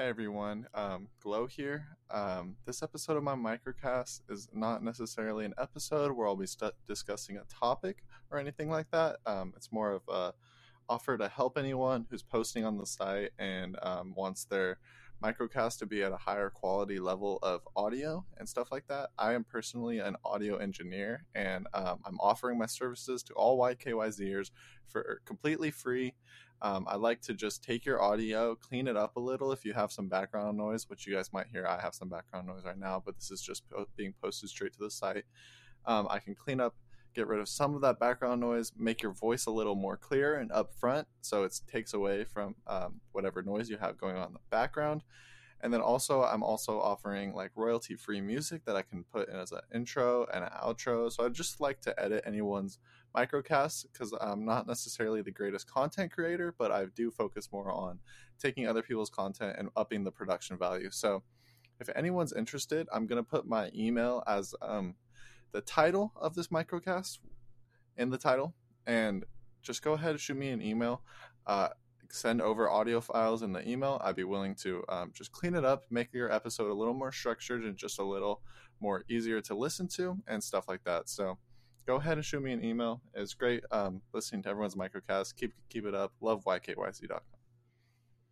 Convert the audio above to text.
Hey everyone, um, Glow here. Um, this episode of my microcast is not necessarily an episode where I'll be stu- discussing a topic or anything like that. Um, it's more of a offer to help anyone who's posting on the site and um, wants their microcast to be at a higher quality level of audio and stuff like that. I am personally an audio engineer and um, I'm offering my services to all YKYZers for completely free. Um, I like to just take your audio, clean it up a little if you have some background noise, which you guys might hear. I have some background noise right now, but this is just being posted straight to the site. Um, I can clean up get rid of some of that background noise, make your voice a little more clear and upfront, so it takes away from um, whatever noise you have going on in the background. And then also, I'm also offering like royalty free music that I can put in as an intro and an outro. So I just like to edit anyone's microcasts because I'm not necessarily the greatest content creator, but I do focus more on taking other people's content and upping the production value. So if anyone's interested, I'm going to put my email as um, the title of this microcast in the title and just go ahead and shoot me an email. Uh, send over audio files in the email. I'd be willing to um, just clean it up make your episode a little more structured and just a little more easier to listen to and stuff like that. So go ahead and shoot me an email. It's great um, listening to everyone's microcast. Keep keep it up. Love ykyz.com